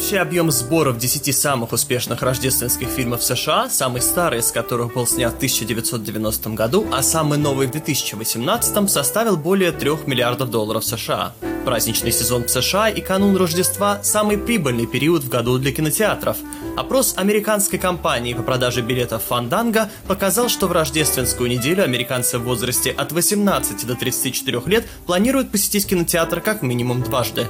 общий объем сборов 10 самых успешных рождественских фильмов США, самый старый из которых был снят в 1990 году, а самый новый в 2018 составил более 3 миллиардов долларов США. Праздничный сезон в США и канун Рождества – самый прибыльный период в году для кинотеатров. Опрос американской компании по продаже билетов Fandango показал, что в рождественскую неделю американцы в возрасте от 18 до 34 лет планируют посетить кинотеатр как минимум дважды.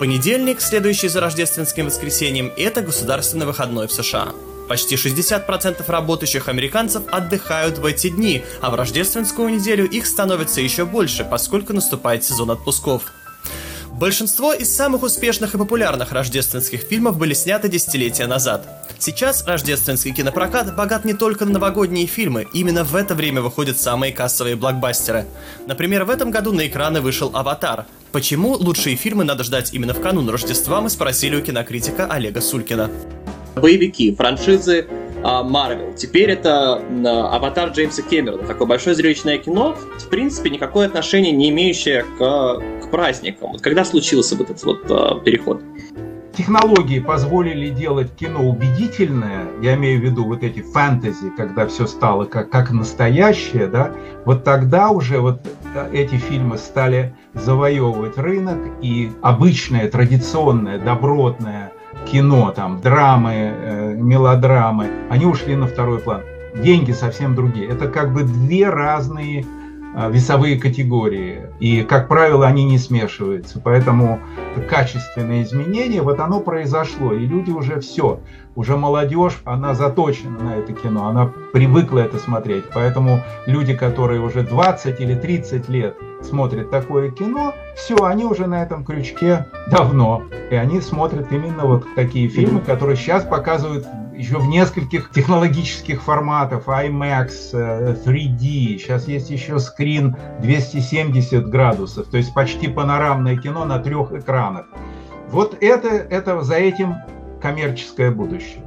Понедельник, следующий за рождественским воскресеньем, это государственный выходной в США. Почти 60% работающих американцев отдыхают в эти дни, а в рождественскую неделю их становится еще больше, поскольку наступает сезон отпусков. Большинство из самых успешных и популярных рождественских фильмов были сняты десятилетия назад. Сейчас рождественский кинопрокат богат не только на новогодние фильмы, именно в это время выходят самые кассовые блокбастеры. Например, в этом году на экраны вышел «Аватар», Почему лучшие фильмы надо ждать именно в канун Рождества, мы спросили у кинокритика Олега Сулькина. Боевики, франшизы Марвел. Теперь это а, аватар Джеймса Кэмерона. Такое большое зрелищное кино, в принципе, никакое отношение не имеющее к, к праздникам. Вот когда случился вот этот вот а, переход? технологии позволили делать кино убедительное, я имею в виду вот эти фэнтези, когда все стало как, как настоящее, да, вот тогда уже вот эти фильмы стали завоевывать рынок, и обычное, традиционное, добротное кино, там, драмы, э, мелодрамы, они ушли на второй план. Деньги совсем другие. Это как бы две разные весовые категории. И, как правило, они не смешиваются. Поэтому качественное изменение, вот оно произошло. И люди уже все, уже молодежь, она заточена на это кино, она привыкла это смотреть. Поэтому люди, которые уже 20 или 30 лет смотрят такое кино, все, они уже на этом крючке давно. И они смотрят именно вот такие фильмы, которые сейчас показывают еще в нескольких технологических форматах, IMAX, 3D, сейчас есть еще скрин 270 градусов, то есть почти панорамное кино на трех экранах. Вот это, это за этим коммерческое будущее.